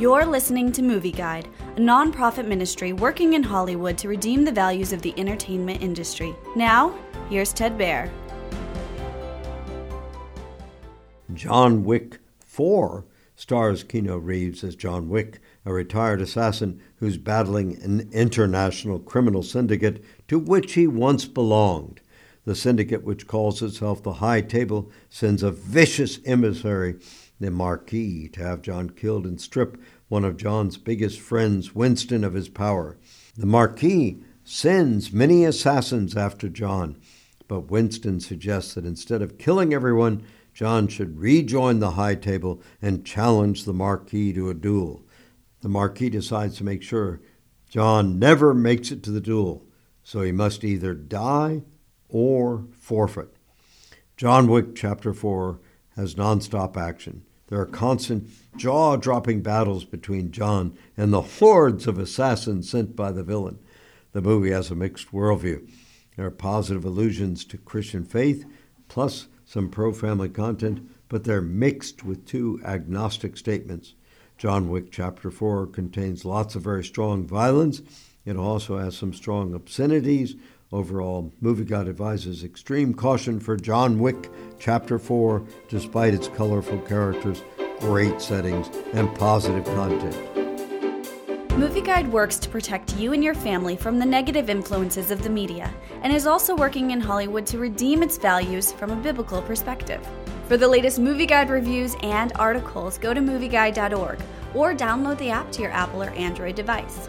You're listening to Movie Guide, a nonprofit ministry working in Hollywood to redeem the values of the entertainment industry. Now, here's Ted Baehr. John Wick 4 stars Keanu Reeves as John Wick, a retired assassin who's battling an international criminal syndicate to which he once belonged. The syndicate, which calls itself the High Table, sends a vicious emissary, the Marquis, to have John killed and strip one of John's biggest friends, Winston, of his power. The Marquis sends many assassins after John, but Winston suggests that instead of killing everyone, John should rejoin the High Table and challenge the Marquis to a duel. The Marquis decides to make sure John never makes it to the duel, so he must either die or forfeit. John Wick Chapter 4 has nonstop action. There are constant, jaw dropping battles between John and the hordes of assassins sent by the villain. The movie has a mixed worldview. There are positive allusions to Christian faith, plus some pro family content, but they're mixed with two agnostic statements. John Wick Chapter 4 contains lots of very strong violence. It also has some strong obscenities. Overall, Movie Guide advises extreme caution for John Wick Chapter 4, despite its colorful characters, great settings, and positive content. Movie Guide works to protect you and your family from the negative influences of the media and is also working in Hollywood to redeem its values from a biblical perspective. For the latest Movie Guide reviews and articles, go to movieguide.org or download the app to your Apple or Android device.